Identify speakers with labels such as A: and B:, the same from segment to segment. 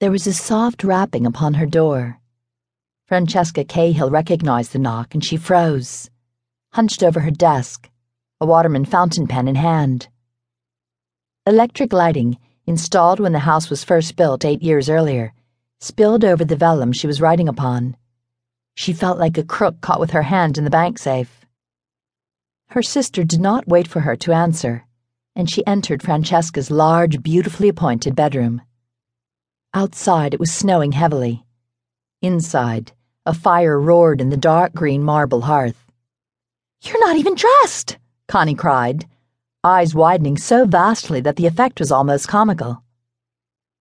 A: There was a soft rapping upon her door. Francesca Cahill recognized the knock and she froze, hunched over her desk, a Waterman fountain pen in hand. Electric lighting, installed when the house was first built eight years earlier, spilled over the vellum she was writing upon. She felt like a crook caught with her hand in the bank safe. Her sister did not wait for her to answer, and she entered Francesca's large, beautifully appointed bedroom. Outside, it was snowing heavily. Inside, a fire roared in the dark green marble hearth. You're not even dressed, Connie cried, eyes widening so vastly that the effect was almost comical.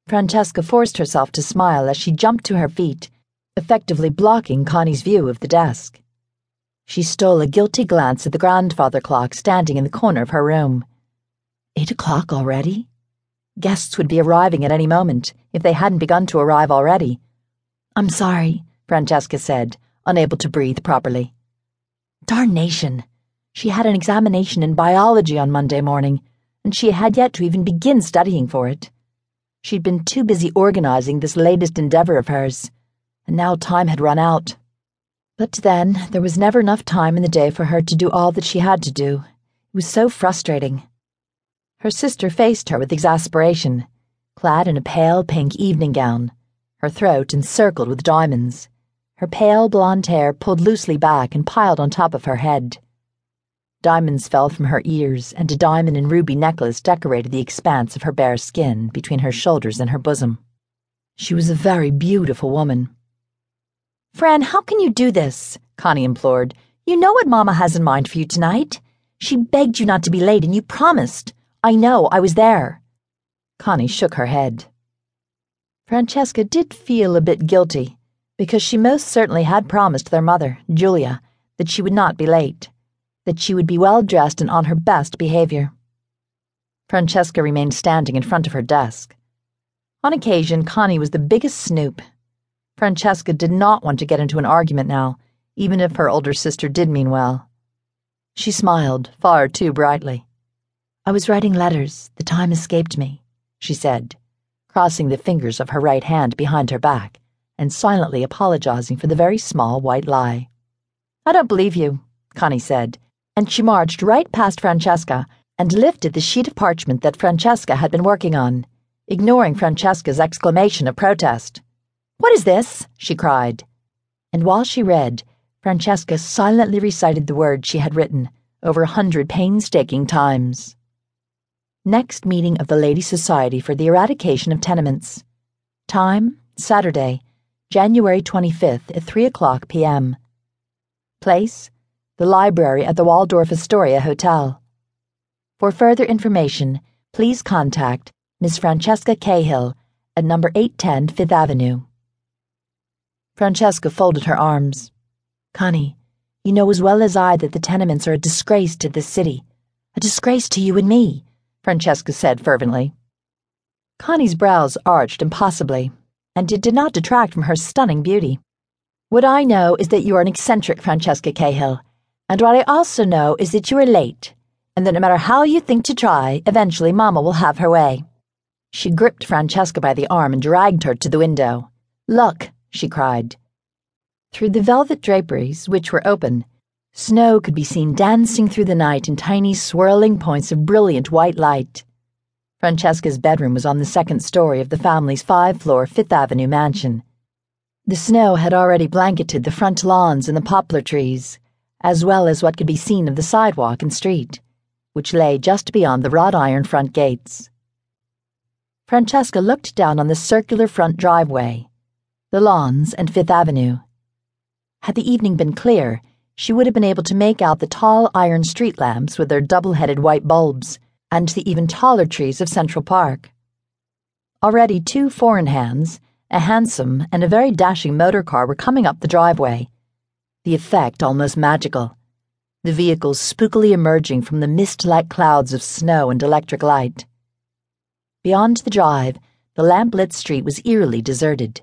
A: Francesca forced herself to smile as she jumped to her feet, effectively blocking Connie's view of the desk. She stole a guilty glance at the grandfather clock standing in the corner of her room. Eight o'clock already? Guests would be arriving at any moment, if they hadn't begun to arrive already. I'm sorry, Francesca said, unable to breathe properly. Darnation! She had an examination in biology on Monday morning, and she had yet to even begin studying for it. She'd been too busy organizing this latest endeavor of hers, and now time had run out. But then, there was never enough time in the day for her to do all that she had to do. It was so frustrating. Her sister faced her with exasperation, clad in a pale pink evening gown, her throat encircled with diamonds, her pale blonde hair pulled loosely back and piled on top of her head. Diamonds fell from her ears, and a diamond and ruby necklace decorated the expanse of her bare skin between her shoulders and her bosom. She was a very beautiful woman. Fran, how can you do this? Connie implored. You know what Mama has in mind for you tonight. She begged you not to be late, and you promised. I know, I was there. Connie shook her head. Francesca did feel a bit guilty, because she most certainly had promised their mother, Julia, that she would not be late, that she would be well dressed and on her best behavior. Francesca remained standing in front of her desk. On occasion, Connie was the biggest snoop. Francesca did not want to get into an argument now, even if her older sister did mean well. She smiled, far too brightly. I was writing letters. The time escaped me, she said, crossing the fingers of her right hand behind her back and silently apologizing for the very small white lie. I don't believe you, Connie said, and she marched right past Francesca and lifted the sheet of parchment that Francesca had been working on, ignoring Francesca's exclamation of protest. What is this? she cried. And while she read, Francesca silently recited the words she had written over a hundred painstaking times. Next meeting of the Ladies' Society for the Eradication of Tenements. Time, Saturday, January 25th at 3 o'clock p.m. Place, the library at the Waldorf Astoria Hotel. For further information, please contact Ms. Francesca Cahill at number 810 Fifth Avenue. Francesca folded her arms. Connie, you know as well as I that the tenements are a disgrace to this city, a disgrace to you and me. Francesca said fervently. Connie's brows arched impossibly, and it did not detract from her stunning beauty. What I know is that you are an eccentric Francesca Cahill, and what I also know is that you are late, and that no matter how you think to try, eventually Mamma will have her way. She gripped Francesca by the arm and dragged her to the window. Look, she cried. Through the velvet draperies, which were open, Snow could be seen dancing through the night in tiny swirling points of brilliant white light. Francesca's bedroom was on the second story of the family's five floor Fifth Avenue mansion. The snow had already blanketed the front lawns and the poplar trees, as well as what could be seen of the sidewalk and street, which lay just beyond the wrought iron front gates. Francesca looked down on the circular front driveway, the lawns, and Fifth Avenue. Had the evening been clear, she would have been able to make out the tall iron street lamps with their double headed white bulbs, and the even taller trees of Central Park. Already two four in hands, a hansom, and a very dashing motor car were coming up the driveway, the effect almost magical, the vehicles spookily emerging from the mist like clouds of snow and electric light. Beyond the drive, the lamp lit street was eerily deserted.